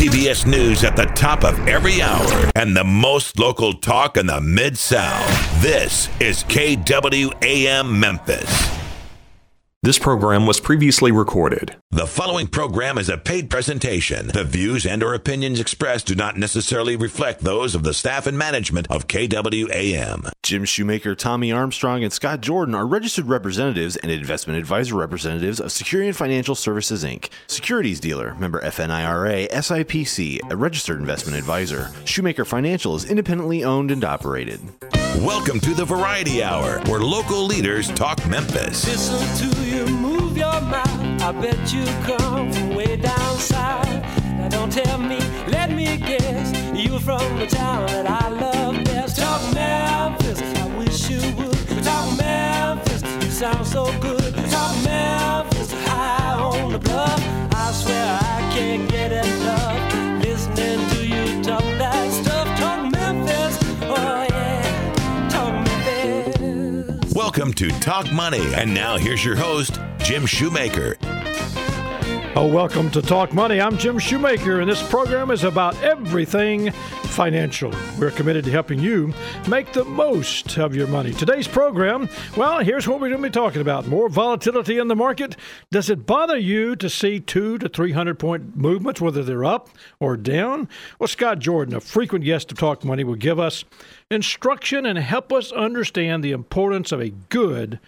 CBS News at the top of every hour and the most local talk in the Mid South. This is KWAM Memphis. This program was previously recorded. The following program is a paid presentation. The views and or opinions expressed do not necessarily reflect those of the staff and management of KWAM. Jim Shoemaker, Tommy Armstrong, and Scott Jordan are registered representatives and investment advisor representatives of Security and Financial Services Inc., securities dealer, member FINRA, SIPC, a registered investment advisor. Shoemaker Financial is independently owned and operated. Welcome to the Variety Hour, where local leaders talk Memphis. You move your mouth. I bet you come from way down south. Now don't tell me, let me guess. You're from the town that I love best. Talk Memphis, I wish you would. Talk Memphis, you sound so good. Talk Memphis, high on the bluff. I swear I can't get enough. Welcome to Talk Money. And now here's your host, Jim Shoemaker. Oh, welcome to Talk Money. I'm Jim Shoemaker, and this program is about everything financial. We're committed to helping you make the most of your money. Today's program, well, here's what we're going to be talking about more volatility in the market. Does it bother you to see two to 300 point movements, whether they're up or down? Well, Scott Jordan, a frequent guest of Talk Money, will give us instruction and help us understand the importance of a good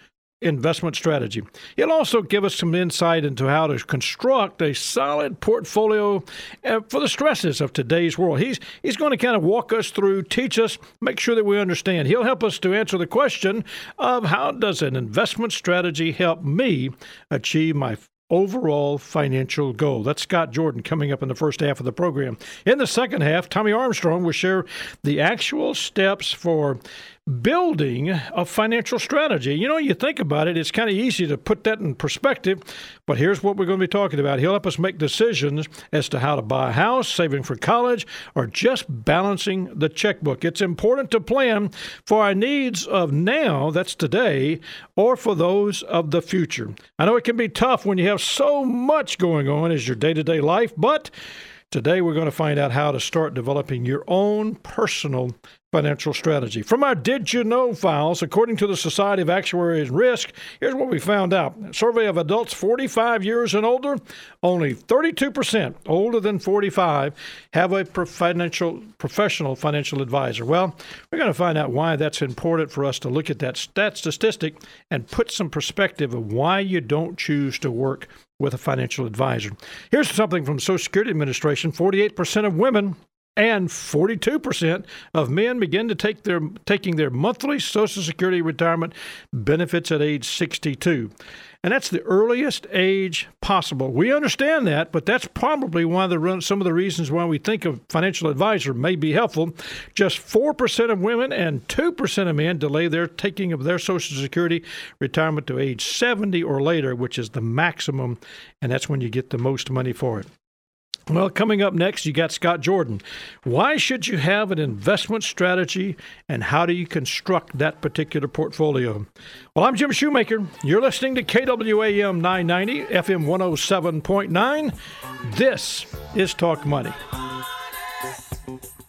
investment strategy. He'll also give us some insight into how to construct a solid portfolio uh, for the stresses of today's world. He's he's going to kind of walk us through, teach us, make sure that we understand. He'll help us to answer the question of how does an investment strategy help me achieve my overall financial goal. That's Scott Jordan coming up in the first half of the program. In the second half, Tommy Armstrong will share the actual steps for building a financial strategy. You know, you think about it, it's kind of easy to put that in perspective, but here's what we're going to be talking about. He'll help us make decisions as to how to buy a house, saving for college, or just balancing the checkbook. It's important to plan for our needs of now, that's today, or for those of the future. I know it can be tough when you have so much going on as your day to day life, but Today, we're going to find out how to start developing your own personal financial strategy. From our Did You Know files, according to the Society of Actuaries Risk, here's what we found out. A survey of adults 45 years and older, only 32% older than 45 have a financial, professional financial advisor. Well, we're going to find out why that's important for us to look at that stat statistic and put some perspective of why you don't choose to work with a financial advisor. Here's something from Social Security Administration 48% of women and 42% of men begin to take their taking their monthly social security retirement benefits at age 62 and that's the earliest age possible. We understand that but that's probably one of the some of the reasons why we think a financial advisor may be helpful. Just 4% of women and 2% of men delay their taking of their social security retirement to age 70 or later which is the maximum and that's when you get the most money for it well, coming up next, you got Scott Jordan. Why should you have an investment strategy and how do you construct that particular portfolio? Well, I'm Jim Shoemaker. You're listening to KWAM 990, FM 107.9. This is Talk Money.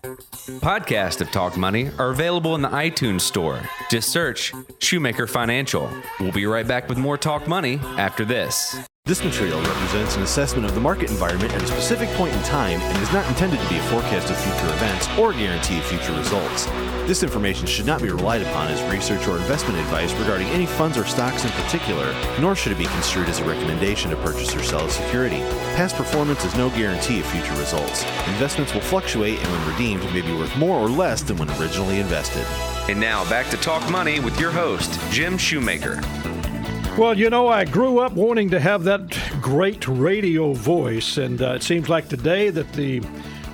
Podcasts of Talk Money are available in the iTunes Store. Just search Shoemaker Financial. We'll be right back with more Talk Money after this. This material represents an assessment of the market environment at a specific point in time and is not intended to be a forecast of future events or guarantee future results. This information should not be relied upon as research or investment advice regarding any funds or stocks in particular, nor should it be construed as a recommendation to purchase or sell a security. Past performance is no guarantee of future results. Investments will fluctuate and when redeemed may be worth more or less than when originally invested. And now back to Talk Money with your host, Jim Shoemaker. Well, you know, I grew up wanting to have that great radio voice, and uh, it seems like today that the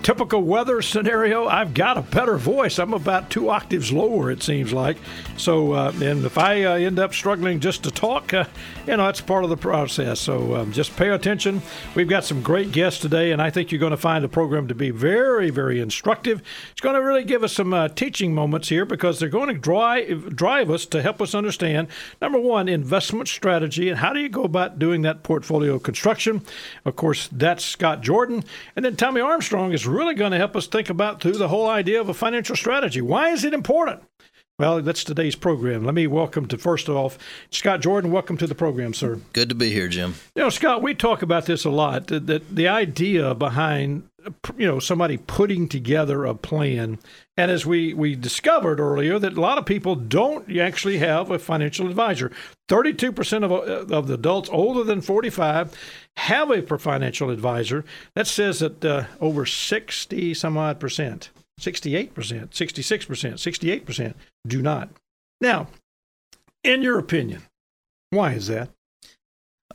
typical weather scenario, I've got a better voice. I'm about two octaves lower, it seems like. So, uh, and if I uh, end up struggling just to talk, uh, you know, that's part of the process. So um, just pay attention. We've got some great guests today, and I think you're going to find the program to be very, very instructive. It's going to really give us some uh, teaching moments here because they're going to drive, drive us to help us understand, number one, investment strategy and how do you go about doing that portfolio construction. Of course, that's Scott Jordan. And then Tommy Armstrong is really going to help us think about through the whole idea of a financial strategy. Why is it important? Well, that's today's program. Let me welcome to first off Scott Jordan. Welcome to the program, sir. Good to be here, Jim. You know, Scott, we talk about this a lot. That, the idea behind you know somebody putting together a plan, and as we we discovered earlier, that a lot of people don't actually have a financial advisor. Thirty-two percent of of the adults older than forty-five have a financial advisor. That says that uh, over sixty some odd percent 68%, 66%, 68% do not. Now, in your opinion, why is that?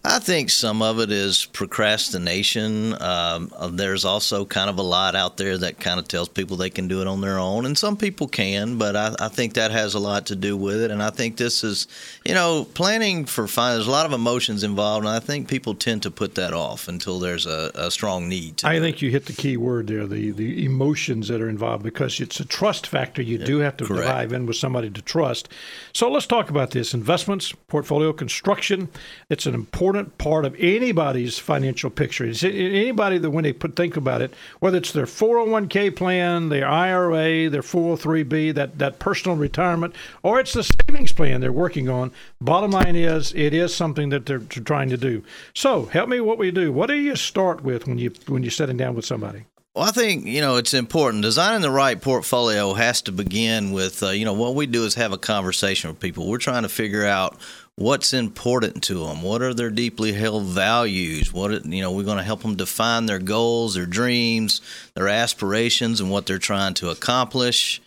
I think some of it is procrastination. Um, uh, there's also kind of a lot out there that kind of tells people they can do it on their own, and some people can, but I, I think that has a lot to do with it. And I think this is, you know, planning for fine. There's a lot of emotions involved, and I think people tend to put that off until there's a, a strong need. I think you hit the key word there: the the emotions that are involved, because it's a trust factor. You yeah, do have to correct. dive in with somebody to trust. So let's talk about this: investments, portfolio construction. It's an important important part of anybody's financial picture. Anybody that when they put think about it, whether it's their 401k plan, their IRA, their 403b, that that personal retirement, or it's the savings plan they're working on. Bottom line is, it is something that they're trying to do. So, help me what we do. What do you start with when you when you're sitting down with somebody? Well, I think you know it's important. Designing the right portfolio has to begin with uh, you know what we do is have a conversation with people. We're trying to figure out what's important to them what are their deeply held values what you know we're going to help them define their goals their dreams their aspirations and what they're trying to accomplish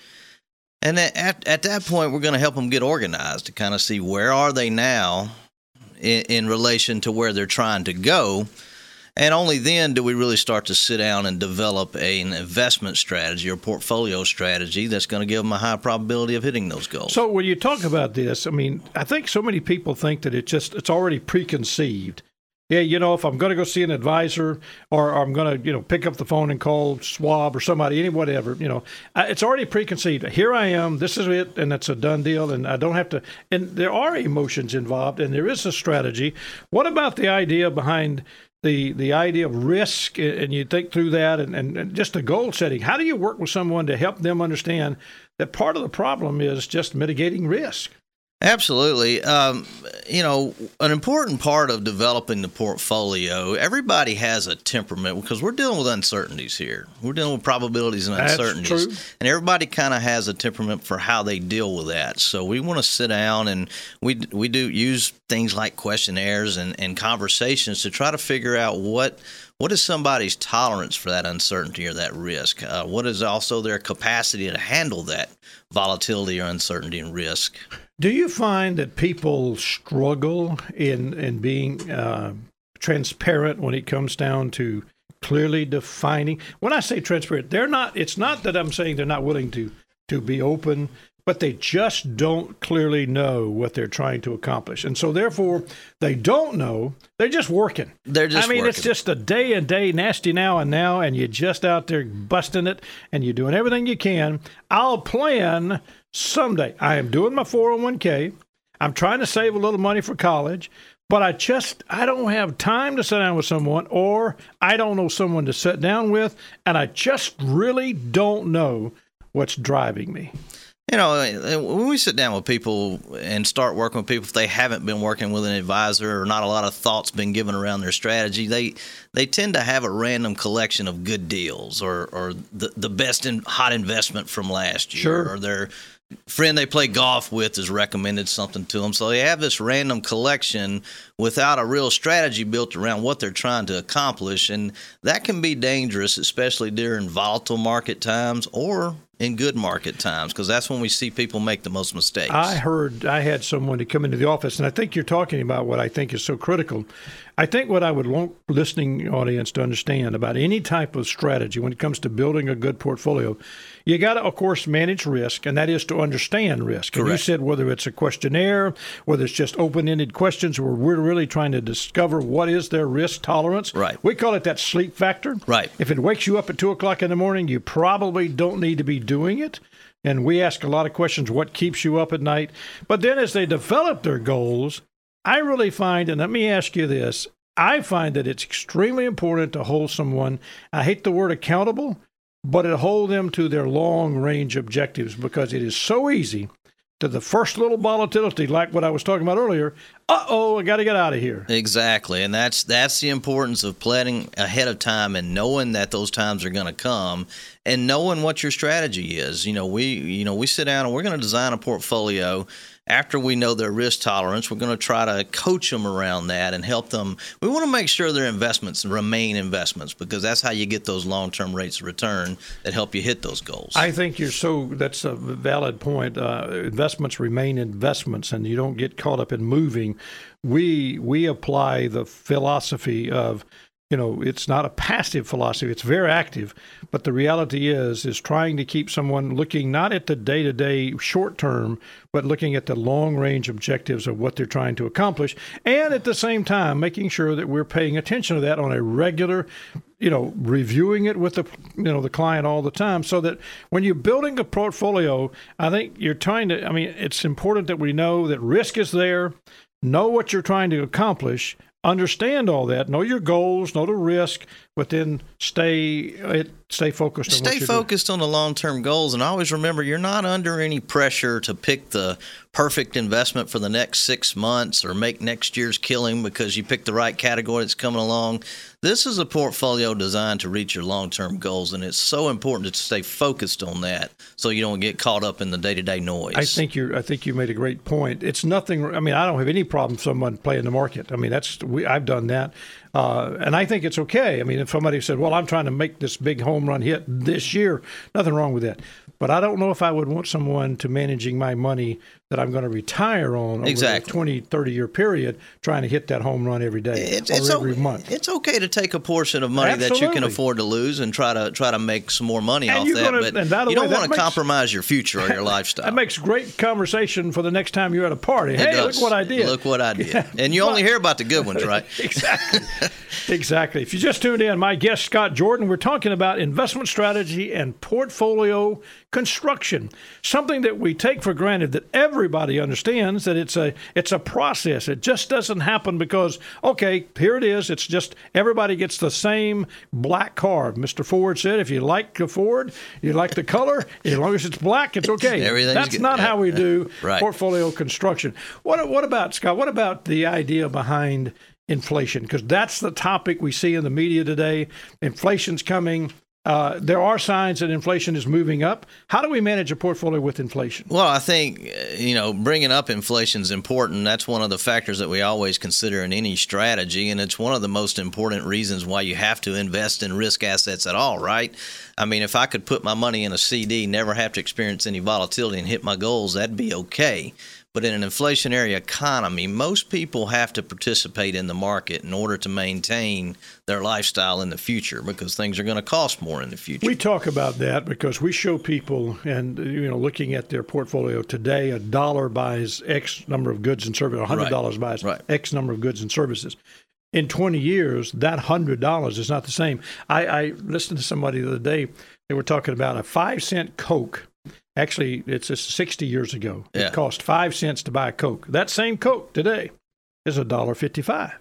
and at, at that point we're going to help them get organized to kind of see where are they now in, in relation to where they're trying to go and only then do we really start to sit down and develop an investment strategy or portfolio strategy that's going to give them a high probability of hitting those goals. So when you talk about this, I mean, I think so many people think that it just it's already preconceived. Yeah, you know, if I'm going to go see an advisor or, or I'm going to, you know, pick up the phone and call Schwab or somebody, any whatever, you know, it's already preconceived. Here I am. This is it, and it's a done deal, and I don't have to. And there are emotions involved, and there is a strategy. What about the idea behind the the idea of risk and you think through that and, and, and, just the goal setting. How do you work with someone to help them understand that part of the problem is just mitigating risk Absolutely. Um, you know, an important part of developing the portfolio, everybody has a temperament because we're dealing with uncertainties here. We're dealing with probabilities and uncertainties. And everybody kind of has a temperament for how they deal with that. So we want to sit down and we, we do use things like questionnaires and, and conversations to try to figure out what what is somebody's tolerance for that uncertainty or that risk? Uh, what is also their capacity to handle that volatility or uncertainty and risk? Do you find that people struggle in in being uh, transparent when it comes down to clearly defining? When I say transparent, they're not. It's not that I'm saying they're not willing to to be open but they just don't clearly know what they're trying to accomplish. And so therefore they don't know. They're just working. They're just I mean, working. it's just a day and day nasty now and now, and you're just out there busting it and you're doing everything you can. I'll plan someday. I am doing my 401k. I'm trying to save a little money for college, but I just I don't have time to sit down with someone or I don't know someone to sit down with and I just really don't know what's driving me. You know, eh, eh, when we sit down with people and start working with people, if they haven't been working with an advisor or not a lot of thoughts been given around their strategy, they they tend to have a random collection of good deals or, or the, the best in, hot investment from last year sure. or their friend they play golf with has recommended something to them. So they have this random collection without a real strategy built around what they're trying to accomplish. And that can be dangerous, especially during volatile market times or in good market times because that's when we see people make the most mistakes. I heard I had someone to come into the office, and I think you're talking about what I think is so critical. I think what I would want listening audience to understand about any type of strategy when it comes to building a good portfolio, you got to, of course, manage risk, and that is to understand risk. And you said whether it's a questionnaire, whether it's just open-ended questions, where we're really trying to discover what is their risk tolerance. Right. We call it that sleep factor. Right. If it wakes you up at two o'clock in the morning, you probably don't need to be doing it. And we ask a lot of questions what keeps you up at night? But then as they develop their goals, I really find, and let me ask you this I find that it's extremely important to hold someone, I hate the word accountable, but to hold them to their long range objectives because it is so easy to the first little volatility, like what I was talking about earlier. Uh oh, I got to get out of here. Exactly, and that's that's the importance of planning ahead of time and knowing that those times are going to come, and knowing what your strategy is. You know, we you know we sit down and we're going to design a portfolio. After we know their risk tolerance, we're going to try to coach them around that and help them. We want to make sure their investments remain investments because that's how you get those long-term rates of return that help you hit those goals. I think you're so. That's a valid point. Uh, investments remain investments, and you don't get caught up in moving. We we apply the philosophy of, you know, it's not a passive philosophy. It's very active, but the reality is is trying to keep someone looking not at the day to day short term, but looking at the long range objectives of what they're trying to accomplish, and at the same time making sure that we're paying attention to that on a regular you know reviewing it with the you know the client all the time so that when you're building a portfolio i think you're trying to i mean it's important that we know that risk is there know what you're trying to accomplish understand all that. Know your goals know the risk but then stay stay focused on Stay you're doing. focused on the long term goals and always remember you're not under any pressure to pick the perfect investment for the next six months or make next year's killing because you picked the right category that's coming along. This is a portfolio designed to reach your long term goals, and it's so important to stay focused on that so you don't get caught up in the day to day noise. I think you're. I think you made a great point. It's nothing. I mean, I don't have any problem someone playing the market. I mean, that's we. I've done that, uh, and I think it's okay. I mean, if somebody said, "Well, I'm trying to make this big home run hit this year," nothing wrong with that. But I don't know if I would want someone to managing my money that I'm going to retire on over Exactly. a 20, 30 year period, trying to hit that home run every day It's, or it's, every o- month. it's okay to take a portion of money that you can afford to lose and try to try to make some more money And off that. gonna- but the you don't that want to makes- compromise your future or your lifestyle. That makes great conversation for the next time you're at a party. It hey, does. look what I did. Look what I did. And you only hear about the good ones, right? exactly. exactly. If you just tuned in, my guest Scott Jordan, we're talking about investment strategy and portfolio construction. Something that we take for granted that everybody understands that it's a it's a process. It just doesn't happen because okay, here it is. It's just everybody gets the same black car. Mr. Ford said if you like the Ford, you like the color, as long as it's black, it's okay. Everything's That's good. not how we do Right. portfolio construction. What what about Scott? What about the idea behind inflation? Because that's the topic we see in the media today. Inflation's coming. Uh, there are signs that inflation is moving up. How do we manage a portfolio with inflation? Well, I think uh, you know bringing up inflation is important. That's one of the factors that we always consider in any strategy, and it's one of the most important reasons why you have to invest in risk assets at all. Right? I mean, if I could put my money in a CD, never have to experience any volatility, and hit my goals, that'd be okay. But in an inflationary economy, most people have to participate in the market in order to maintain their lifestyle in the future because things are going to cost more in the future. We talk about that because we show people, and you know, looking at their portfolio today, a dollar buys X number of goods and services. A hundred dollars buys Right. X number of goods and services. In 20 years, that hundred dollars is not the same. I, I listened to somebody the other day. They were talking about a five cent Coke. Actually, it's just 60 years ago. Yeah. It cost five cents to buy a Coke. That same Coke today is a dollar fifty-five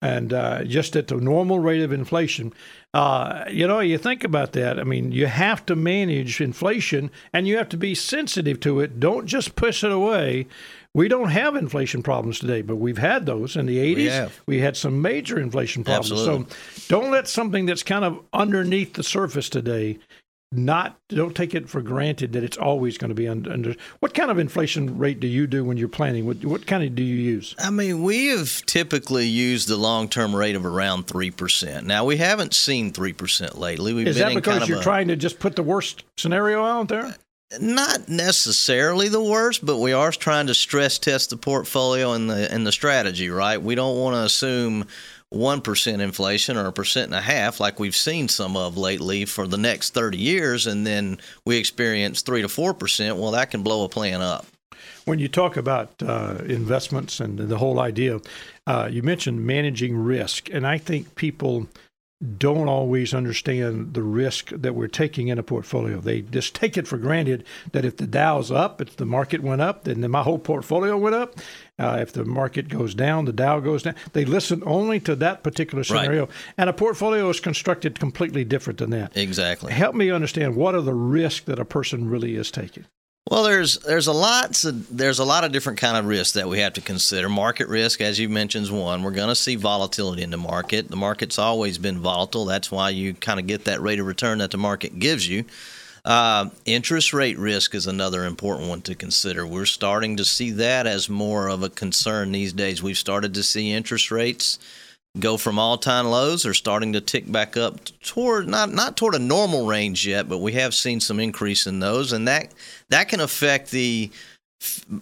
and uh, just at the normal rate of inflation. Uh, you know, you think about that. I mean, you have to manage inflation and you have to be sensitive to it. Don't just push it away. We don't have inflation problems today, but we've had those in the 80s. have. We had some major inflation problems. Absolutely. So don't let something that's kind of underneath the surface today not don't take it for granted that it's always going to be under, under. What kind of inflation rate do you do when you're planning? What, what kind of do you use? I mean, we have typically used the long-term rate of around three percent. Now we haven't seen three percent lately. we've is been that because kind of you're a, trying to just put the worst scenario out there? not necessarily the worst, but we are trying to stress test the portfolio and the and the strategy. Right? We don't want to assume. 1% inflation or a percent and a half, like we've seen some of lately for the next 30 years, and then we experience 3 to 4%, well, that can blow a plan up. When you talk about uh, investments and the whole idea, uh, you mentioned managing risk, and I think people don't always understand the risk that we're taking in a portfolio. They just take it for granted that if the Dow's up, if the market went up, then my whole portfolio went up. Uh, if the market goes down, the Dow goes down. They listen only to that particular scenario, right. and a portfolio is constructed completely different than that. Exactly. Help me understand what are the risks that a person really is taking. Well, there's there's a lot of, there's a lot of different kind of risks that we have to consider. Market risk, as you mentioned, is one. We're going to see volatility in the market. The market's always been volatile. That's why you kind of get that rate of return that the market gives you. Uh, interest rate risk is another important one to consider. We're starting to see that as more of a concern these days. We've started to see interest rates go from all-time lows are starting to tick back up toward not not toward a normal range yet, but we have seen some increase in those, and that that can affect the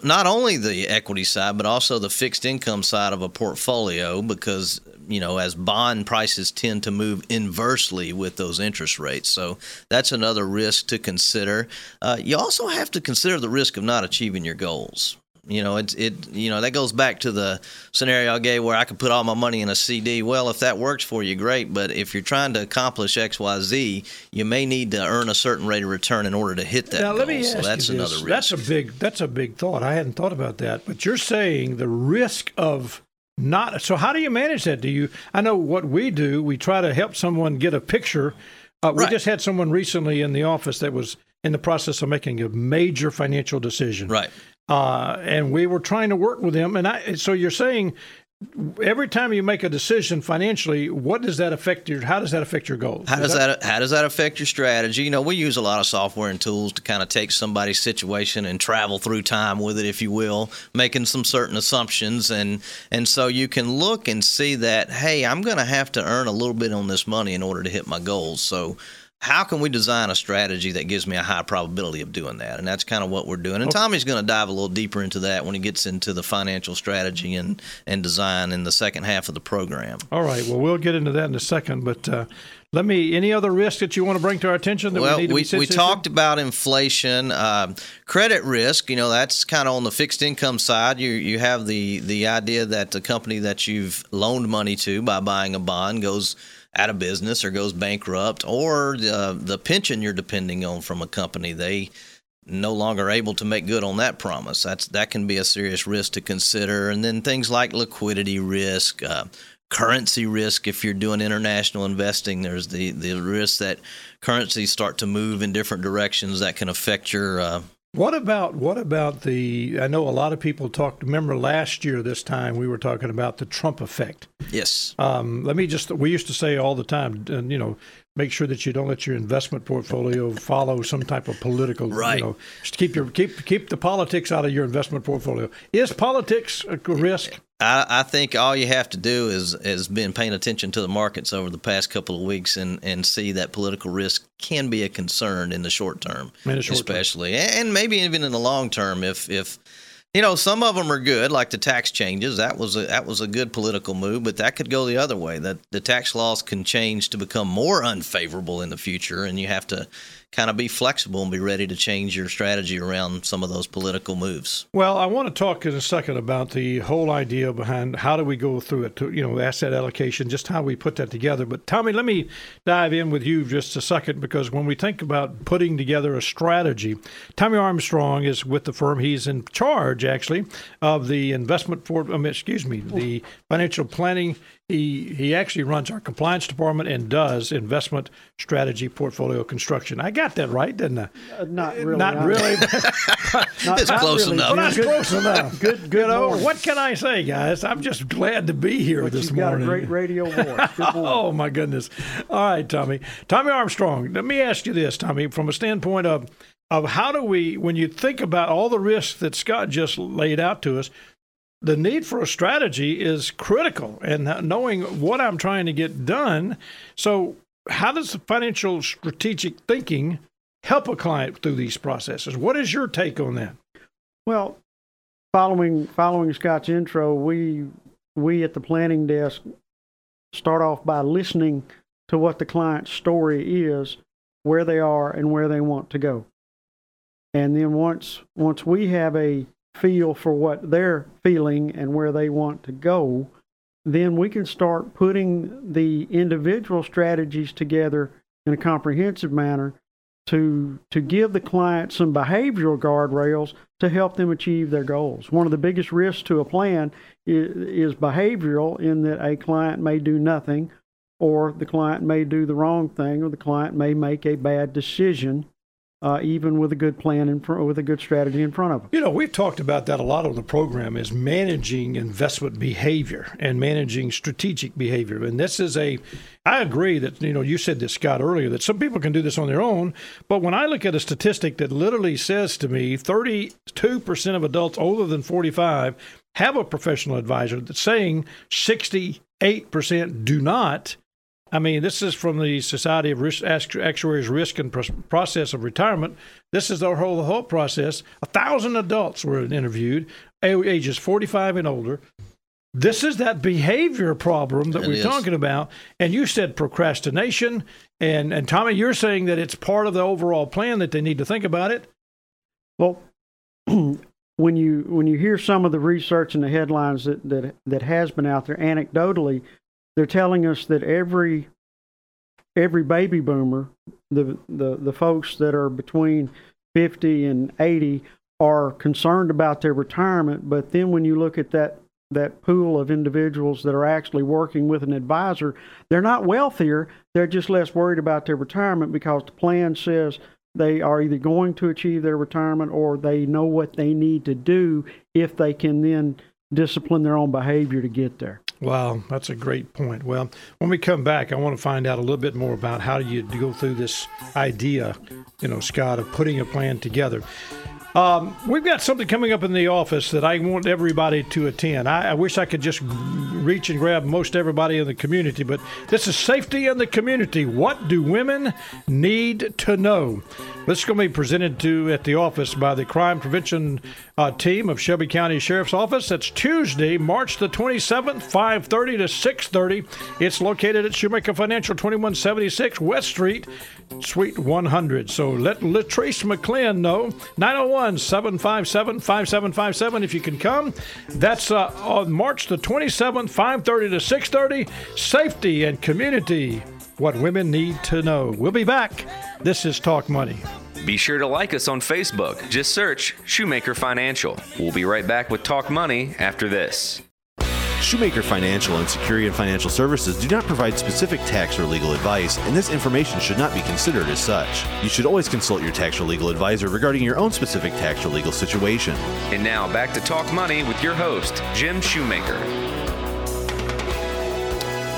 not only the equity side but also the fixed income side of a portfolio because you know as bond prices tend to move inversely with those interest rates. So that's another risk to consider. Uh, you also have to consider the risk of not achieving your goals you know, it's it. You know, that goes back to the scenario I gave where I could put all my money in a CD. Well, if that works for you, great. But if you're trying to accomplish X, Y, Z, you may need to earn a certain rate of return in order to hit that now, goal. Let me so ask that's you this. another risk. That's a big. That's a big thought. I hadn't thought about that. But you're saying the risk of not. So how do you manage that? Do you? I know what we do. We try to help someone get a picture. Uh, we Right. just had someone recently in the office that was in the process of making a major financial decision. Right. Uh, and we were trying to work with them. And I, so you're saying every time you make a decision financially, what does that affect your? How does that affect your goals? How does that how does that affect your strategy? You know, we use a lot of software and tools to kind of take somebody's situation and travel through time with it, if you will, making some certain assumptions, and and so you can look and see that hey, I'm going to have to earn a little bit on this money in order to hit my goals. So. How can we design a strategy that gives me a high probability of doing that? And that's kind of what we're doing. And Tommy's going to dive a little deeper into that when he gets into the financial strategy and, and design in the second half of the program. All right. Well, we'll get into that in a second. But uh, let me. Any other risks that you want to bring to our attention that well, we need to we, be we talked about inflation, uh, credit risk. You know, that's kind of on the fixed income side. You you have the the idea that the company that you've loaned money to by buying a bond goes out of business or goes bankrupt, or the, the pension you're depending on from a company they no longer able to make good on that promise. That's that can be a serious risk to consider. And then things like liquidity risk. Uh, currency risk if you're doing international investing there's the the risk that currencies start to move in different directions that can affect your uh, What about what about the? I know a lot of people talked. Remember last year this time we were talking about the Trump effect. yes Um, let me just. We used to say all the time, you know, make sure that you don't let your investment portfolio follow some type of political. Right. You know, just keep your keep keep the politics out of your investment portfolio. Is politics a risk? I, I think all you have to do is is been paying attention to the markets over the past couple of weeks and, and see that political risk can be a concern in the short term, In the short term. especially, and maybe even in the long term. If if you know some of them are good, like the tax changes, that was a that was a good political move, but that could go the other way. That the tax laws can change to become more unfavorable in the future, and you have to kind of be flexible and be ready to change your strategy around some of those political moves. Well, I want to talk in a second about the whole idea behind how do we go through it, to, you know, asset allocation, just how we put that together. But Tommy, let me dive in with you just a second because when we think about putting together a strategy, Tommy Armstrong is with the firm. He's in charge, actually, of the investment for, um, excuse me, the financial planning he he actually runs our compliance department and does investment strategy portfolio construction. I got that right, didn't I? Uh, not really. Not I- really. not- It's not close really. enough. Well, that's close enough. Good, good you know, what can I say, guys? I'm just glad to be here But this you've got a great radio voice. Good. Oh my goodness! All right, Tommy. Tommy Armstrong. Let me ask you this, Tommy, from a standpoint of of how do we, when you think about all the risks that Scott just laid out to us, the need for a strategy is critical, and knowing what I'm trying to get done. So, how does the financial strategic thinking help a client through these processes? What is your take on that? Well, following following Scott's intro, we we at the planning desk start off by listening to what the client's story is, where they are, and where they want to go. And then once once we have a feel for what they're feeling and where they want to go, then we can start putting the individual strategies together in a comprehensive manner to to give the client some behavioral guardrails to help them achieve their goals. One of the biggest risks to a plan is, is behavioral in that a client may do nothing or the client may do the wrong thing or the client may make a bad decision uh, even with a good plan in front, with a good strategy in front of them. You know, we've talked about that a lot on the program is managing investment behavior and managing strategic behavior. And this is a, I agree that, you know, you said this, Scott, earlier, that some people can do this on their own. But when I look at a statistic that literally says to me 32% of adults older than 45 have a professional advisor that's saying 68% do not. I mean, this is from the Society of Risk, Actuaries Risk and Process of Retirement. This is the whole, the whole process. A thousand adults were interviewed, ages 45 and older. This is that behavior problem that It we're is. talking about. And you said procrastination. And, and Tommy, you're saying that it's part of the overall plan that they need to think about it. Well, when you when you hear some of the research and the headlines that, that that has been out there, anecdotally, they're telling us that every every baby boomer, the the the folks that are between fifty and eighty, are concerned about their retirement. But then when you look at that that pool of individuals that are actually working with an advisor, they're not wealthier. They're just less worried about their retirement because the plan says they are either going to achieve their retirement or they know what they need to do if they can then discipline their own behavior to get there. Wow, that's a great point. Well, when we come back, I want to find out a little bit more about how do you go through this idea, you know, Scott, of putting a plan together. Um, we've got something coming up in the office that I want everybody to attend. I, I wish I could just reach and grab most everybody in the community, but this is safety in the community. What do women need to know? This is going to be presented to at the office by the crime prevention uh, team of Shelby County Sheriff's Office. That's Tuesday, March the 27th, 5:30 to 6:30. It's located at Shoemaker Financial, 2176 West Street, Suite 100. So let Latrice McClin know 901 757 5757 if you can come. That's uh, on March the 27th, 5:30 to 6:30. Safety and community. What women need to know. We'll be back. This is Talk Money. Be sure to like us on Facebook. Just search Shoemaker Financial. We'll be right back with Talk Money after this. Shoemaker Financial and Security and Financial Services do not provide specific tax or legal advice, and this information should not be considered as such. You should always consult your tax or legal advisor regarding your own specific tax or legal situation. And now back to Talk Money with your host, Jim Shoemaker.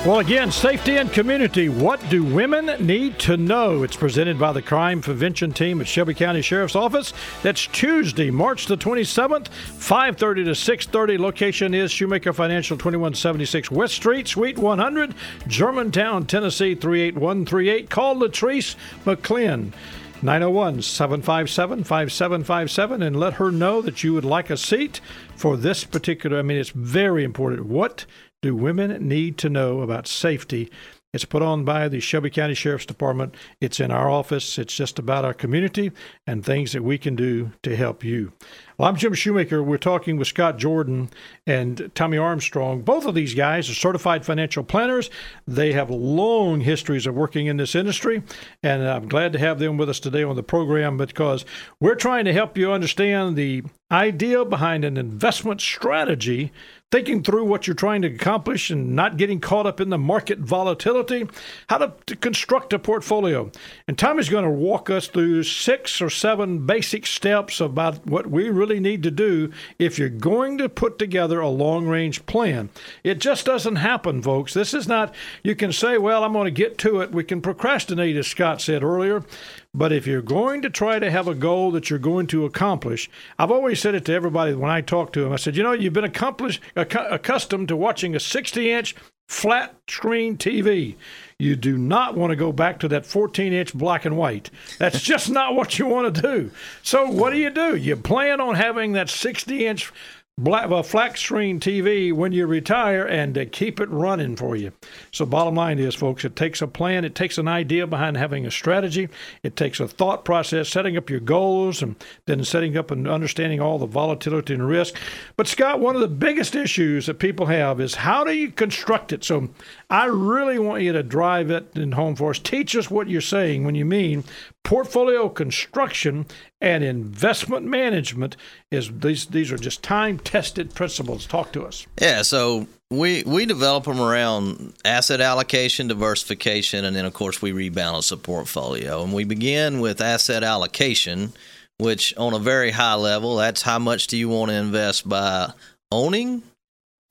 Well, again, safety and community. What do women need to know? It's presented by the Crime Prevention Team at Shelby County Sheriff's Office. That's Tuesday, March the 27th, 5:30 to 6:30. Location is Shoemaker Financial, 2176 West Street, Suite 100, Germantown, Tennessee 38138. Call Latrice McClin. 901 757 5757 and let her know that you would like a seat for this particular. I mean, it's very important. What do women need to know about safety? It's put on by the Shelby County Sheriff's Department. It's in our office. It's just about our community and things that we can do to help you. Well, I'm Jim Shoemaker. We're talking with Scott Jordan and Tommy Armstrong. Both of these guys are certified financial planners. They have long histories of working in this industry, and I'm glad to have them with us today on the program because we're trying to help you understand the idea behind an investment strategy, thinking through what you're trying to accomplish and not getting caught up in the market volatility, how to, to construct a portfolio. And Tommy's going to walk us through six or seven basic steps about what we really need to do if you're going to put together a long range plan. It just doesn't happen, folks. This is not, you can say, well, I'm going to get to it. We can procrastinate, as Scott said earlier. But if you're going to try to have a goal that you're going to accomplish, I've always said it to everybody when I talk to them. I said, you know, you've been accomplished, accustomed to watching a 60 inch flat screen TV. You do not want to go back to that 14 inch black and white. That's just not what you want to do. So, what do you do? You plan on having that 60 inch black, flat screen TV when you retire and to keep it running for you. So, bottom line is, folks, it takes a plan, it takes an idea behind having a strategy, it takes a thought process, setting up your goals, and then setting up and understanding all the volatility and risk. But, Scott, one of the biggest issues that people have is how do you construct it? So, I really want you to drive it in home for us. Teach us what you're saying when you mean portfolio construction and investment management is these these are just time tested principles. Talk to us. Yeah so we we develop them around asset allocation diversification and then of course we rebalance the portfolio. And we begin with asset allocation which on a very high level that's how much do you want to invest by owning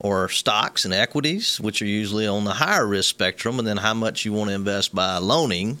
or stocks and equities, which are usually on the higher risk spectrum, and then how much you want to invest by loaning,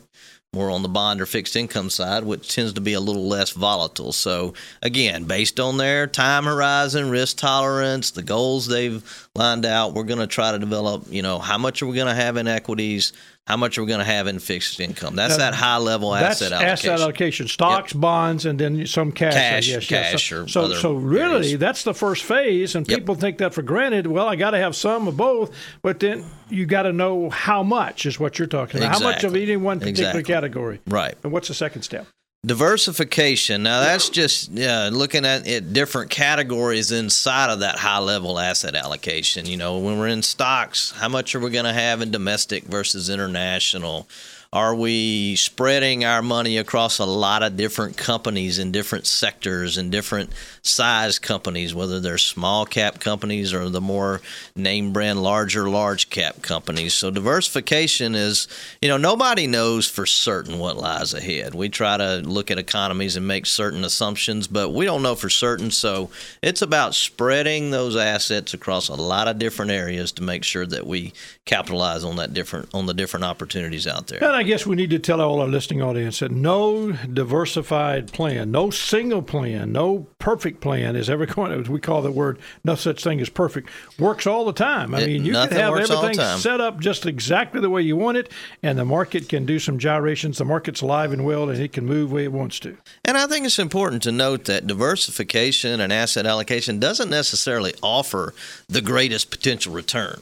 more on the bond or fixed income side, which tends to be a little less volatile. So, again, based on their time horizon, risk tolerance, the goals they've lined out, we're going to try to develop, you know, how much are we going to have in equities? How much are we going to have in fixed income? That's that high level asset that's allocation. asset allocation, stocks, yep. bonds, and then some cash. Cash, yes, cash, or so, other so really, areas. that's the first phase, and Yep. people take that for granted. Well, I got to have some of both, but then you got to know how much is what you're talking about. How much of Exactly. any one particular Exactly. category? Right. And what's the second step? Diversification. Now that's just yeah, looking at it different categories inside of that high level asset allocation. You know, when we're in stocks, how much are we going to have in domestic versus international? Are we spreading our money across a lot of different companies in different sectors and different size companies, whether they're small cap companies or the more name brand larger large cap companies? So diversification is, you know, nobody knows for certain what lies ahead. We try to look at economies and make certain assumptions, but we don't know for certain. So it's about spreading those assets across a lot of different areas to make sure that we capitalize on that different on the different opportunities out there. And I guess we need to tell all our listening audience that no diversified plan, no single plan, no perfect plan is ever going to, we call the word, no such thing as perfect, works all the time. I It- mean, you can have works all the everything set up just exactly the way you want it, and the market can do some gyrations. The market's alive and well, and it can move where it wants to. And I think it's important to note that diversification and asset allocation doesn't necessarily offer the greatest potential return.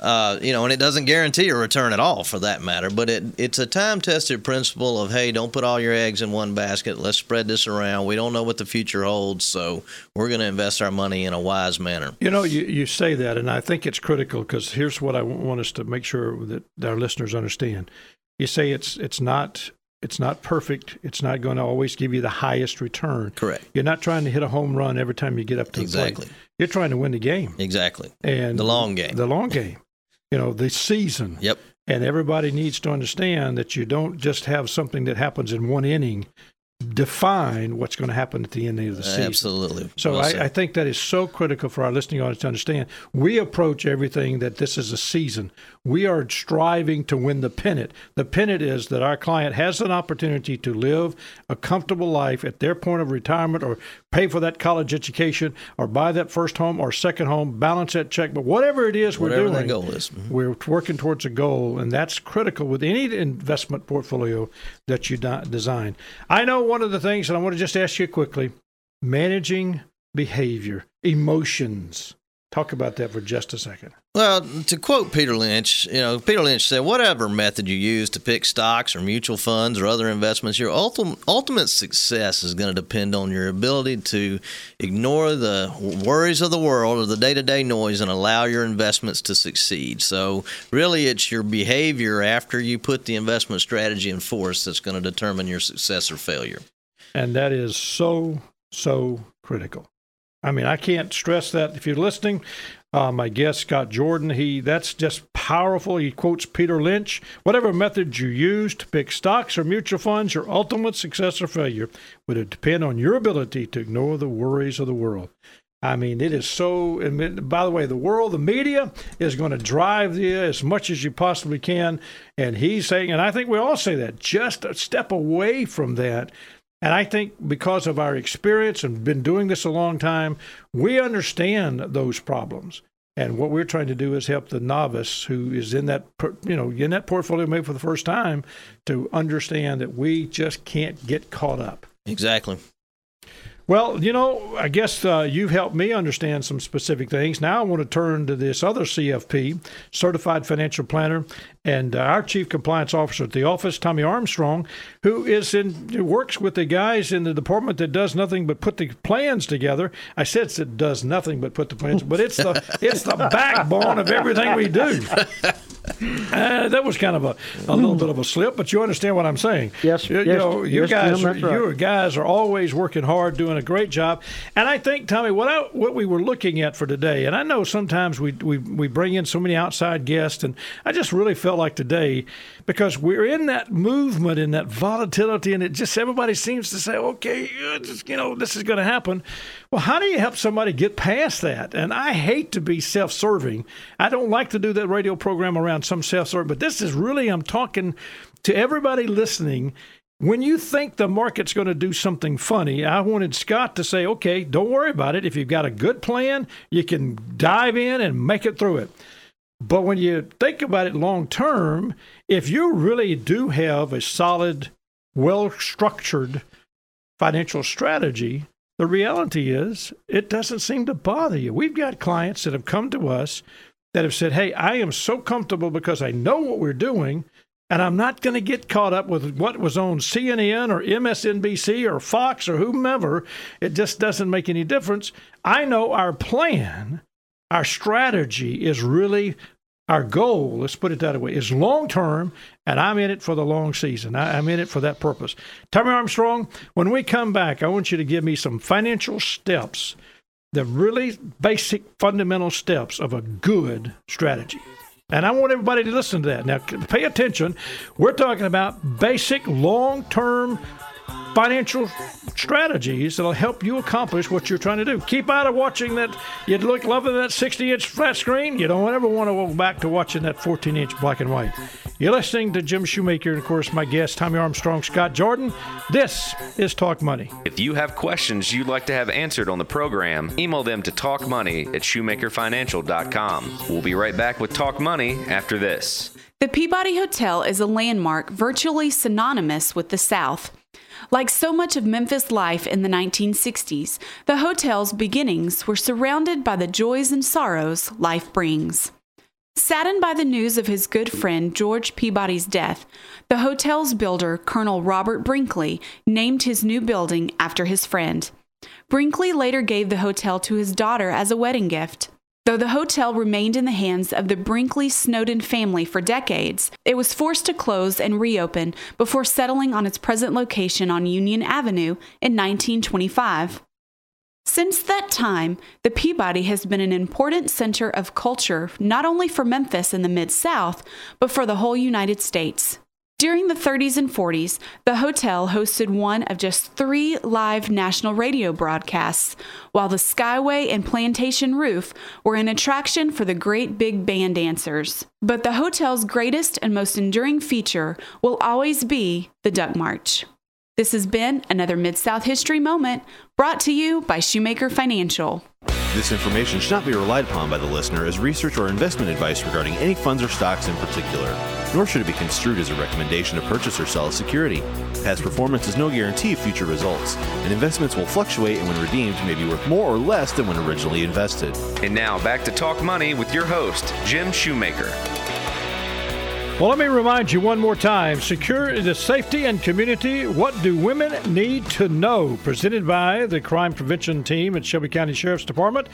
Uh, you know, and it doesn't guarantee a return at all, for that matter. But it it's a time tested principle of hey, don't put all your eggs in one basket. Let's spread this around. We don't know what the future holds, so we're going to invest our money in a wise manner. You know, you, you say that, and I think it's critical because here's what I want us to make sure that our listeners understand. You say it's it's not it's not perfect. It's not going to always give you the highest return. Correct. You're not trying to hit a home run every time you get up to the Exactly. plate. You're trying to win the game Exactly. and The long game. The long game. You know, the season. Yep. And everybody needs to understand that you don't just have something that happens in one inning define what's going to happen at the end of the season. Absolutely. So Well. I, I think that is so critical for our listening audience to understand. We approach everything that this is a season. We are striving to win the pennant. The pennant is that our client has an opportunity to live a comfortable life at their point of retirement or pay for that college education or buy that first home or second home, balance that check. But whatever it is Whatever we're that doing, goal is. Mhm. we're working towards a goal, and that's critical with any investment portfolio that you design. I know one of the things, and I want to just ask you quickly managing behavior, emotions. Talk about that for just a second. Well, to quote Peter Lynch, you know, Peter Lynch said, whatever method you use to pick stocks or mutual funds or other investments, your ultimate, ultimate success is going to depend on your ability to ignore the worries of the world or the day to day noise and allow your investments to succeed. So, really, it's your behavior after you put the investment strategy in force that's going to determine your success or failure. And that is so, so critical. I mean, I can't stress that. If you're listening, uh, my guest Scott Jordan, he that's just powerful. He quotes Peter Lynch. Whatever method you use to pick stocks or mutual funds, your ultimate success or failure would depend on your ability to ignore the worries of the world. I mean, it is so. And by the way, the world, the media is going to drive you as much as you possibly can. And he's saying, and I think we all say that, just a step away from that. And I think because of our experience and been doing this a long time, we understand those problems. And what we're trying to do is help the novice who is in that, you know, in that portfolio maybe for the first time to understand that we just can't get caught up. Exactly. Well, you know, I guess uh, you've helped me understand some specific things. Now I want to turn to this other CFP, Certified Financial Planner, and uh, our Chief Compliance Officer at the office, Tommy Armstrong, who is in works with the guys in the department that does nothing but put the plans together. I said it does nothing but put the plans, but it's the it's the backbone of everything we do. Uh, that was kind of a, a little bit of a slip, but you understand what I'm saying. Yes, you, yes, you know, you yes, guys, Jim, right. you guys are always working hard, doing a great job. And I think, Tommy, what I, what we were looking at for today, and I know sometimes we, we we bring in so many outside guests, and I just really felt like today because we're in that movement in that volatility, and it just everybody seems to say, okay, you know, this is going to happen. Well, how do you help somebody get past that? And I hate to be self-serving. I don't like to do that radio program around some self-serving, but this is really I'm talking to everybody listening. When you think the market's going to do something funny, I wanted Scott to say, okay, don't worry about it. If you've got a good plan, you can dive in and make it through it. But when you think about it long term, if you really do have a solid, well structured financial strategy, the reality is it doesn't seem to bother you. We've got clients that have come to us that have said, Hey, I am so comfortable because I know what we're doing, and I'm not going to get caught up with what was on CNN or MSNBC or Fox or whomever. It just doesn't make any difference. I know our plan, our strategy is really our goal, let's put it that way, is long term, and I'm in it for the long season. I, am in it for that purpose. Tommy Armstrong, when we come back, I want you to give me some financial steps, the really basic fundamental steps of a good strategy. And I want everybody to listen to that. Now, pay attention. We're talking about basic long term financial strategies that'll help you accomplish what you're trying to do. Keep out of watching that. You'd look loving that 60 inch flat screen. You don't ever want to go back to watching that 14 inch black and white. You're listening to Jim Shoemaker and, of course, my guest, Tommy Armstrong, Scott Jordan. This is Talk Money. If you have questions you'd like to have answered on the program, email them to talkmoney at shoemakerfinancial.com. We'll be right back with Talk Money after this. The Peabody Hotel is a landmark virtually synonymous with the South. Like so much of Memphis life in the 1960s, the hotel's beginnings were surrounded by the joys and sorrows life brings. Saddened by the news of his good friend George Peabody's death, the hotel's builder, Colonel Robert Brinkley, named his new building after his friend. Brinkley later gave the hotel to his daughter as a wedding gift. Though the hotel remained in the hands of the Brinkley Snowden family for decades, it was forced to close and reopen before settling on its present location on Union Avenue in 1925. Since that time, the Peabody has been an important center of culture not only for Memphis and the Mid South, but for the whole United States. During the 30s and 40s, the hotel hosted one of just three live national radio broadcasts, while the Skyway and Plantation Roof were an attraction for the great big band dancers. But the hotel's greatest and most enduring feature will always be the Duck March. This has been another Mid South History Moment brought to you by Shoemaker Financial. This information should not be relied upon by the listener as research or investment advice regarding any funds or stocks in particular, nor should it be construed as a recommendation to purchase or sell a security. Past performance is no guarantee of future results, and investments will fluctuate and when redeemed may be worth more or less than when originally invested. And now back to Talk Money with your host, Jim Shoemaker. Well, let me remind you one more time secure the safety and community. What do women need to know? Presented by the crime prevention team at Shelby County Sheriff's Department.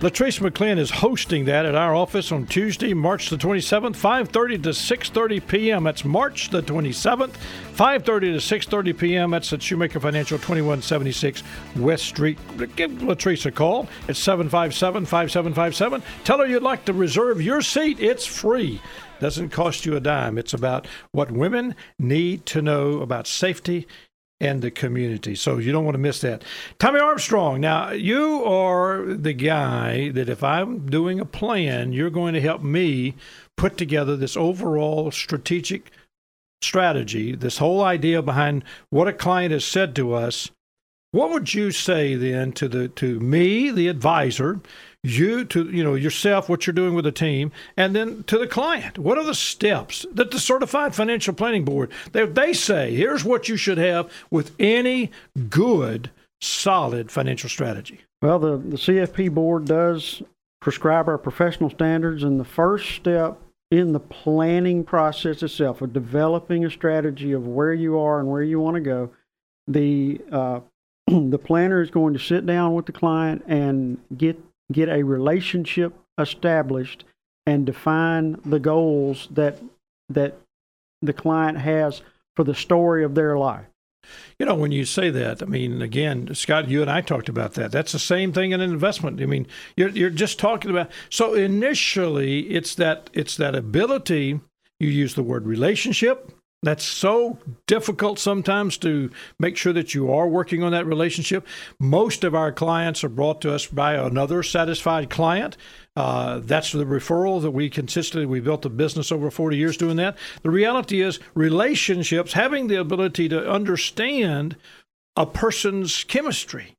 Latrice McClin is hosting that at our office on Tuesday, March the 27th, 5:30 to 6:30 p.m. That's March the 27th, 5:30 to 6:30 p.m. That's at Shoemaker Financial, 2176 West Street. Give Latrice a call at 757-5757. Tell her you'd like to reserve your seat. It's free. Doesn't cost you a dime. It's about what women need to know about safety and the community. So you don't want to miss that. Tommy Armstrong, now you are the guy that if I'm doing a plan, you're going to help me put together this overall strategic strategy, this whole idea behind what a client has said to us. What would you say then to the to me, the advisor, you to you know yourself what you're doing with the team and then to the client. What are the steps that the certified financial planning board they, they say here's what you should have with any good solid financial strategy. Well the, the cfp board does prescribe our professional standards and the first step in the planning process itself of developing a strategy of where you are and where you want to go the uh, the planner is going to sit down with the client and get get a relationship established and define the goals that that the client has for the story of their life. You know, when you say that, I mean, again, Scott, you and I talked about that. That's the same thing in an investment. I mean, you're you're just talking about. So initially, it's that it's that ability. You use the word relationship. That's so difficult sometimes to make sure that you are working on that relationship. Most of our clients are brought to us by another satisfied client. Uh, that's the referral that we consistently we built a business over 40 years doing that. The reality is relationships having the ability to understand a person's chemistry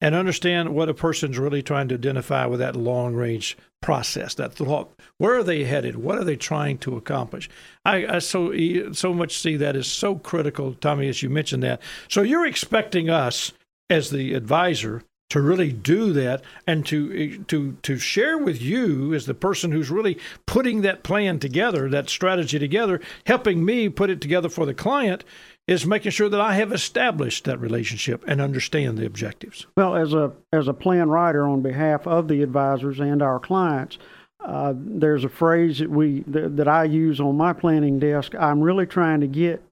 and understand what a person's really trying to identify with that long range process, that thought. Where are they headed? What are they trying to accomplish? I, I so so much see that as so critical, Tommy, as you mentioned that. So you're expecting us as the advisor to really do that and to to to share with you as the person who's really putting that plan together, that strategy together, helping me put it together for the client is making sure that I have established that relationship and understand the objectives. Well, as a as a plan writer on behalf of the advisors and our clients, uh, there's a phrase that we that, that I use on my planning desk. I'm really trying to get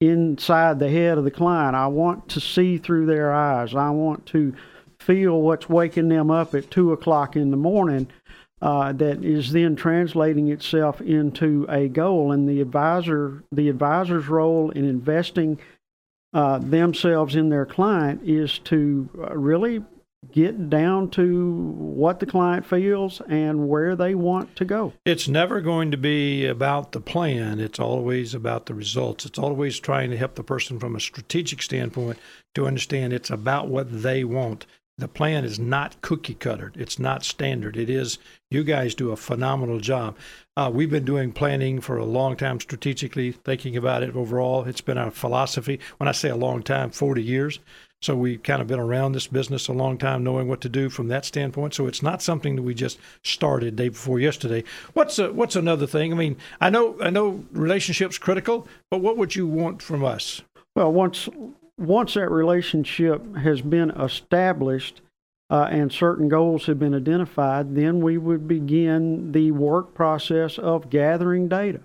inside the head of the client. I want to see through their eyes. I want to feel what's waking them up at two o'clock in the morning uh, that is then translating itself into a goal. And the advisor, the advisor's role in investing uh, themselves in their client is to uh, really get down to what the client feels and where they want to go. It's never going to be about the plan. It's always about the results. It's always trying to help the person from a strategic standpoint to understand it's about what they want the plan is not cookie cutter. It's not standard. It is, you guys do a phenomenal job. Uh, we've been doing planning for a long time, strategically thinking about it overall. It's been our philosophy. When I say a long time, 40 years. So we've kind of been around this business a long time, knowing what to do from that standpoint. So it's not something that we just started day before yesterday. What's a, what's another thing? I mean, I know I know relationships critical, but what would you want from us? Well, once once that relationship has been established uh, and certain goals have been identified, then we would begin the work process of gathering data.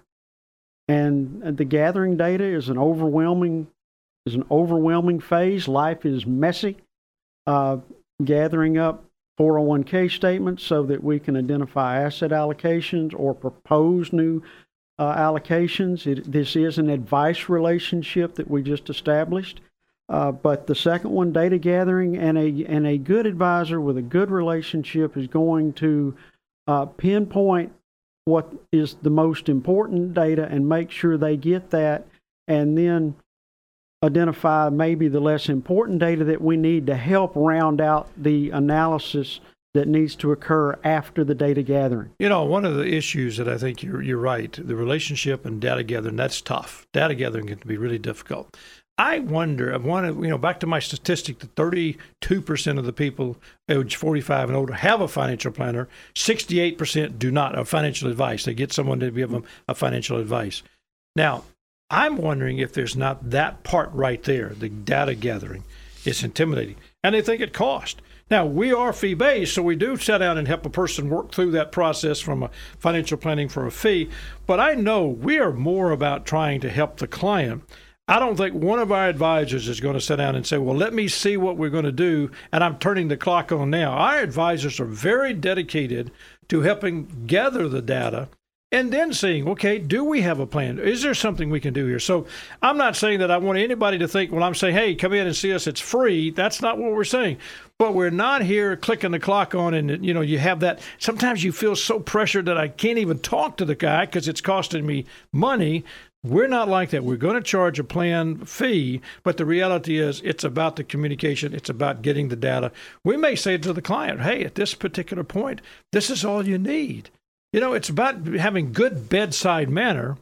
And the gathering data is an overwhelming is an overwhelming phase. Life is messy. Uh, gathering up 401k statements so that we can identify asset allocations or propose new uh, allocations. It, this is an advice relationship that we just established. Uh, but the second one, data gathering, and a and a good advisor with a good relationship is going to uh, pinpoint what is the most important data and make sure they get that, and then identify maybe the less important data that we need to help round out the analysis that needs to occur after the data gathering. You know, one of the issues that I think you're, you're right, the relationship and data gathering, that's tough. Data gathering can be really difficult. I wonder, I want to, you know, back to my statistic that 32% of the people age 45 and older have a financial planner, 68% do not have financial advice. They get someone to give them a financial advice. Now, I'm wondering if there's not that part right there, the data gathering. It's intimidating. And they think it costs. Now, we are fee based, so we do sit down and help a person work through that process from a financial planning for a fee. But I know we are more about trying to help the client. I don't think one of our advisors is going to sit down and say, Well, let me see what we're going to do, and I'm turning the clock on now. Our advisors are very dedicated to helping gather the data and then seeing, okay, do we have a plan? Is there something we can do here? So I'm not saying that I want anybody to think, well, I'm saying, hey, come in and see us, it's free. That's not what we're saying. But we're not here clicking the clock on, and you know, you have that. Sometimes you feel so pressured that I can't even talk to the guy because it's costing me money. We're not like that. We're going to charge a plan fee, but the reality is it's about the communication, it's about getting the data. We may say to the client, hey, at this particular point, this is all you need. You know, it's about having good bedside manner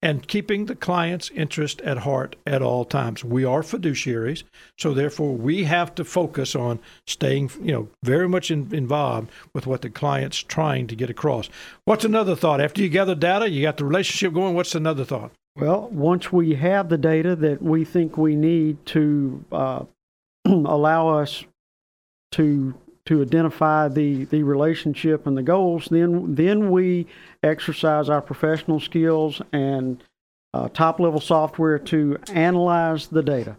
and keeping the client's interest at heart at all times. We are fiduciaries, so therefore we have to focus on staying, you know, very much in, involved with what the client's trying to get across. What's another thought? After you gather data, you got the relationship going. What's another thought? Well, once we have the data that we think we need to uh, allow us to to identify the, the relationship and the goals, then then we exercise our professional skills and uh, top level software to analyze the data.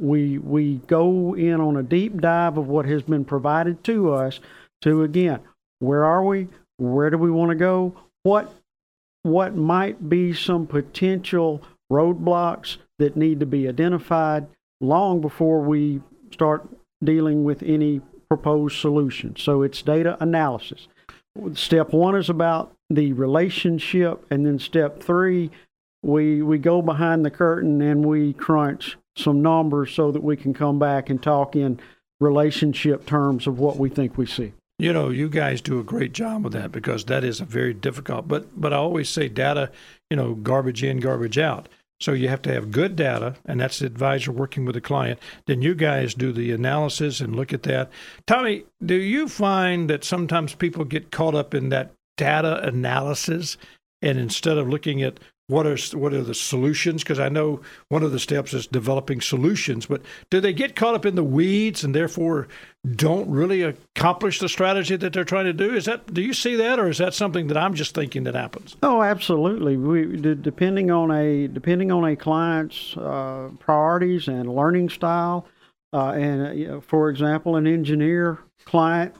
We we go in on a deep dive of what has been provided to us to again, where are we? Where do we want to go? What what might be some potential roadblocks that need to be identified long before we start dealing with any proposed solution. So it's data analysis. Step one is about the relationship, and then step three, we we go behind the curtain and we crunch some numbers so that we can come back and talk in relationship terms of what we think we see. You know, you guys do a great job with that because that is a very difficult. But but I always say data, you know, garbage in, garbage out. So you have to have good data, and that's the advisor working with the client. Then you guys do the analysis and look at that. Tommy, do you find that sometimes people get caught up in that data analysis, and instead of looking at what are what are the solutions? Because I know one of the steps is developing solutions, but do they get caught up in the weeds and therefore don't really accomplish the strategy that they're trying to do? Is that do you see that, or is that something that I'm just thinking that happens? Oh, absolutely. We depending on a depending on a client's uh, priorities and learning style, uh, and uh, for example, an engineer client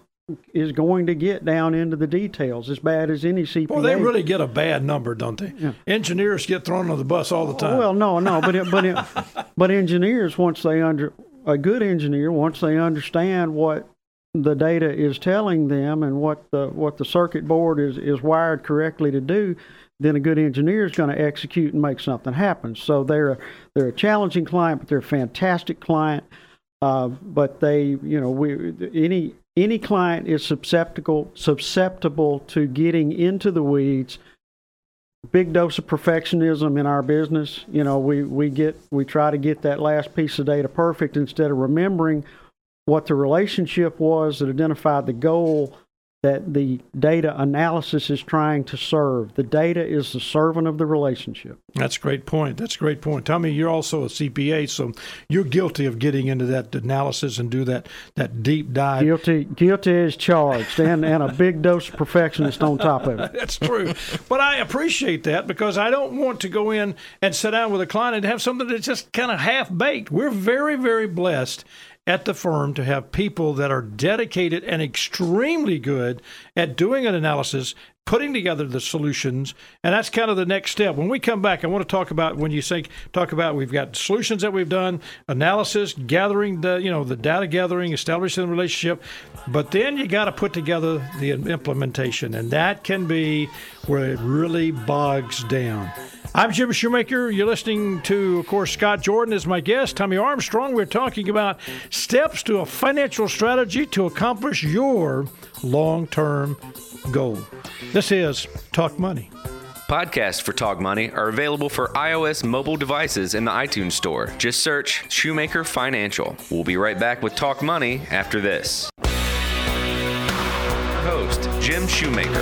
is going to get down into the details as bad as any CPA. Well, they really get a bad number, don't they? Yeah. Engineers get thrown on the bus all the time. Well, no, no, but it, but it, but engineers once they under a good engineer once they understand what the data is telling them and what the what the circuit board is is wired correctly to do, then a good engineer is going to execute and make something happen. So they're they're a challenging client, but they're a fantastic client. Uh, but they, you know, we any any client is susceptible susceptible to getting into the weeds. Big dose of perfectionism in our business. You know we we get we try to get that last piece of data perfect instead of remembering what the relationship was that identified the goal that the data analysis is trying to serve. The data is the servant of the relationship. That's a great point. That's a great point. Me, you're also a CPA, so you're guilty of getting into that analysis and do that that deep dive. Guilty, guilty is charged, and and a big dose of perfectionist on top of it. That's true. But I appreciate that because I don't want to go in and sit down with a client and have something that's just kind of half baked. We're very, very blessed at the firm to have people that are dedicated and extremely good at doing an analysis, putting together the solutions, and that's kind of the next step. When we come back, I want to talk about when you think talk about we've got solutions that we've done, analysis, gathering the you know the data gathering, establishing the relationship, but then you got to put together the implementation, and that can be where it really bogs down. I'm Jim Shoemaker. You're listening to, of course, Scott Jordan is my guest. Tommy Armstrong. We're talking about steps to a financial strategy to accomplish your long term goal. This is Talk Money. Podcasts for Talk Money are available for iOS mobile devices in the iTunes Store. Just search Shoemaker Financial. We'll be right back with Talk Money after this. Host Jim Shoemaker.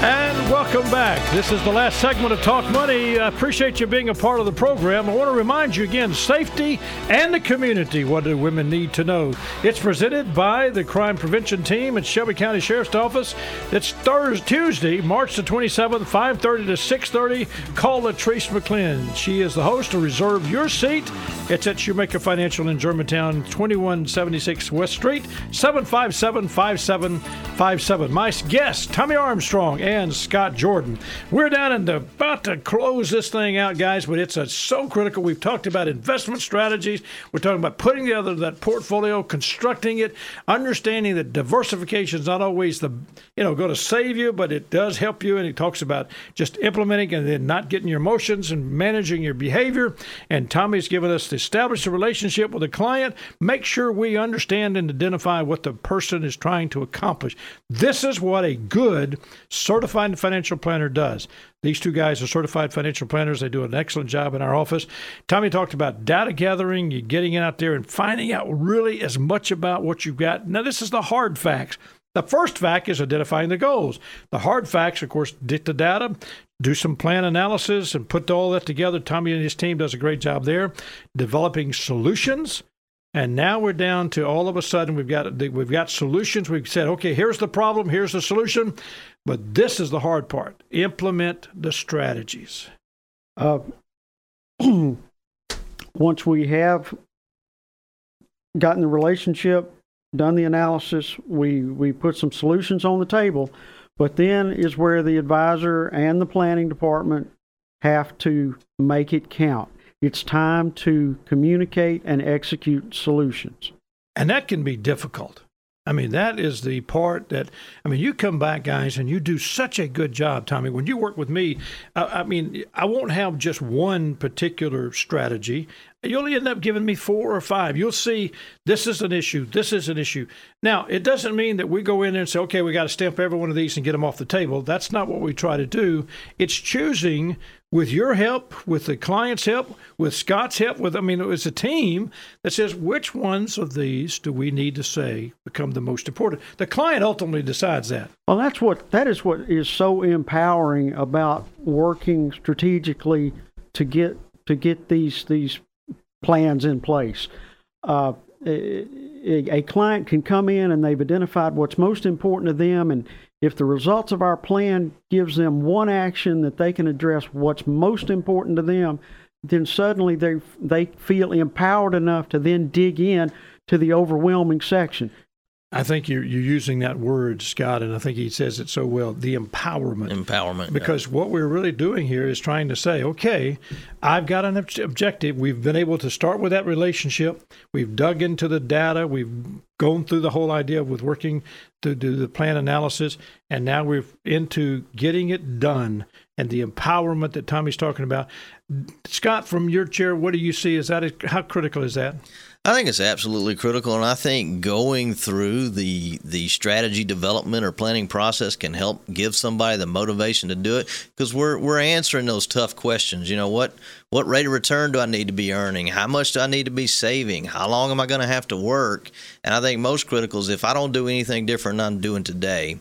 And welcome back. This is the last segment of Talk Money. I appreciate you being a part of the program. I want to remind you again safety and the community. What do women need to know? It's presented by the crime prevention team at Shelby County Sheriff's Office. It's Thursday, Tuesday, March the 27th, 5:30 to 6:30. Call Latrice McClin. She is the host to reserve your seat. It's at Shoemaker Financial in Germantown, 2176 West Street, 757 5757. My guest, Tommy Armstrong and Scott Jordan. We're down and about to close this thing out, guys, but it's a, so critical. We've talked about investment strategies. We're talking about putting together that portfolio, constructing it, understanding that diversification is not always the you know going to save you, but it does help you. And he talks about just implementing and then not getting your emotions and managing your behavior. And Tommy's given us to establish a relationship with a client. Make sure we understand and identify what the person is trying to accomplish. This is what a good certified financial planner does. These two guys are certified financial planners. They do an excellent job in our office. Tommy talked about data gathering, you getting out there and finding out really as much about what you've got. Now, this is the hard facts. The first fact is identifying the goals. The hard facts, of course, get the data, do some plan analysis, and put all that together. Tommy and his team does a great job there, developing solutions. And now we're down to all of a sudden we've got we've got solutions. We've said, okay, here's the problem, here's the solution. But this is the hard part implement the strategies. Uh, once we have gotten the relationship, done the analysis, we, we put some solutions on the table, but then is where the advisor and the planning department have to make it count. It's time to communicate and execute solutions. And that can be difficult. I mean, that is the part that, I mean, you come back, guys, and you do such a good job, Tommy. When you work with me, I, I mean, I won't have just one particular strategy. You'll end up giving me four or five. You'll see this is an issue, this is an issue. Now, it doesn't mean that we go in there and say, okay, we got to stamp every one of these and get them off the table. That's not what we try to do. It's choosing with your help, with the client's help, with Scott's help, with I mean, it was a team that says which ones of these do we need to say become the most important. The client ultimately decides that. Well, that's what that is what is so empowering about working strategically to get to get these these plans in place. Uh, a, a client can come in and they've identified what's most important to them and if the results of our plan gives them one action that they can address what's most important to them, then suddenly they they feel empowered enough to then dig in to the overwhelming section. I think you're, you're using that word, Scott, and I think he says it so well the empowerment. Empowerment. Because yeah. what we're really doing here is trying to say, okay, I've got an objective. We've been able to start with that relationship. We've dug into the data. We've gone through the whole idea with working to do the plan analysis. And now we're into getting it done and the empowerment that Tommy's talking about. Scott, from your chair, what do you see? Is that how critical is that? I think it's absolutely critical, and I think going through the the strategy development or planning process can help give somebody the motivation to do it because we're we're answering those tough questions. You know what what rate of return do I need to be earning? How much do I need to be saving? How long am I going to have to work? And I think most critical is if I don't do anything different than I'm doing today,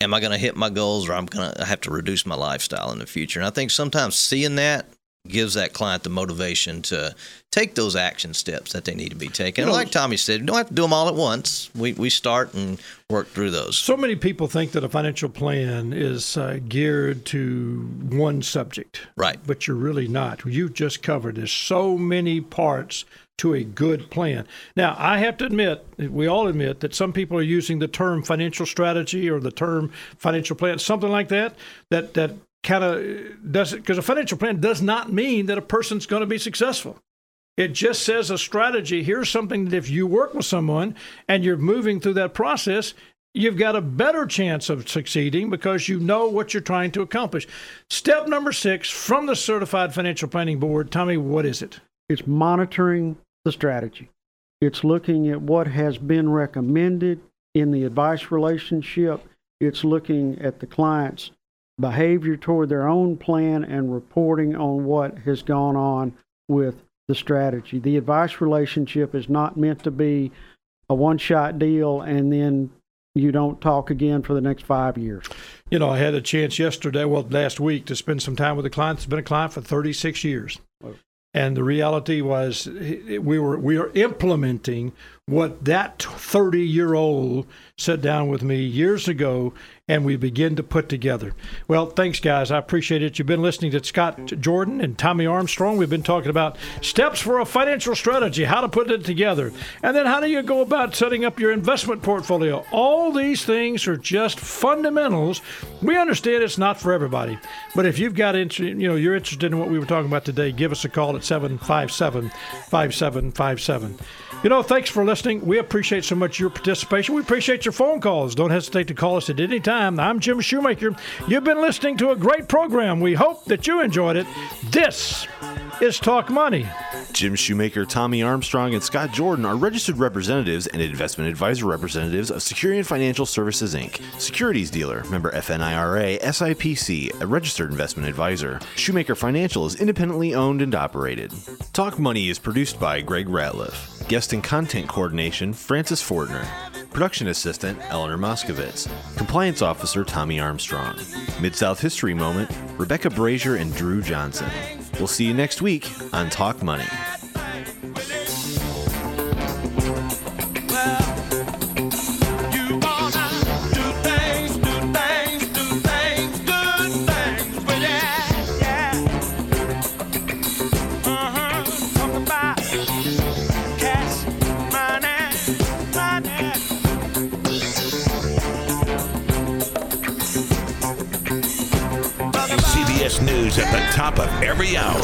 am I going to hit my goals or I'm going to have to reduce my lifestyle in the future? And I think sometimes seeing that gives that client the motivation to take those action steps that they need to be taken. You know, like Tommy said, you don't have to do them all at once. We, we start and work through those. So many people think that a financial plan is uh, geared to one subject. Right. But you're really not. You just covered there's so many parts to a good plan. Now, I have to admit, we all admit that some people are using the term financial strategy or the term financial plan, something like that, that that kind of uh, does it because a financial plan does not mean that a person's going to be successful. It just says a strategy. Here's something that if you work with someone and you're moving through that process, you've got a better chance of succeeding because you know what you're trying to accomplish. Step number six from the Certified Financial Planning Board, Tommy, what is it? It's monitoring the strategy. It's looking at what has been recommended in the advice relationship. It's looking at the client's behavior toward their own plan and reporting on what has gone on with the strategy. The advice relationship is not meant to be a one shot deal and then you don't talk again for the next five years. You know, I had a chance yesterday, well, last week, to spend some time with a client that's been a client for 36 years. And the reality was, we were we are implementing what that 30 year old sat down with me years ago and we begin to put together. Well, thanks, guys. I appreciate it. You've been listening to Scott Jordan and Tommy Armstrong. We've been talking about steps for a financial strategy, how to put it together, and then how do you go about setting up your investment portfolio. All these things are just fundamentals. We understand it's not for everybody, but if you've got interest, you know you're interested in what we were talking about today, give us a call at 757 5757. You know, thanks for listening. We appreciate so much your participation. We appreciate your phone calls. Don't hesitate to call us at any time. I'm Jim Shoemaker. You've been listening to a great program. We hope that you enjoyed it. This is Talk Money. Jim Shoemaker, Tommy Armstrong, and Scott Jordan are registered representatives and investment advisor representatives of Security and Financial Services Inc., securities dealer, member FINRA, SIPC, a registered investment advisor. Shoemaker Financial is independently owned and operated. Talk Money is produced by Greg Ratliff. Guest and content coordination, Francis Fortner. Production assistant, Eleanor Moskovitz. Compliance officer, Tommy Armstrong. Mid South History Moment, Rebecca Brazier and Drew Johnson. We'll see you next week on Talk Money. News at the top of every hour.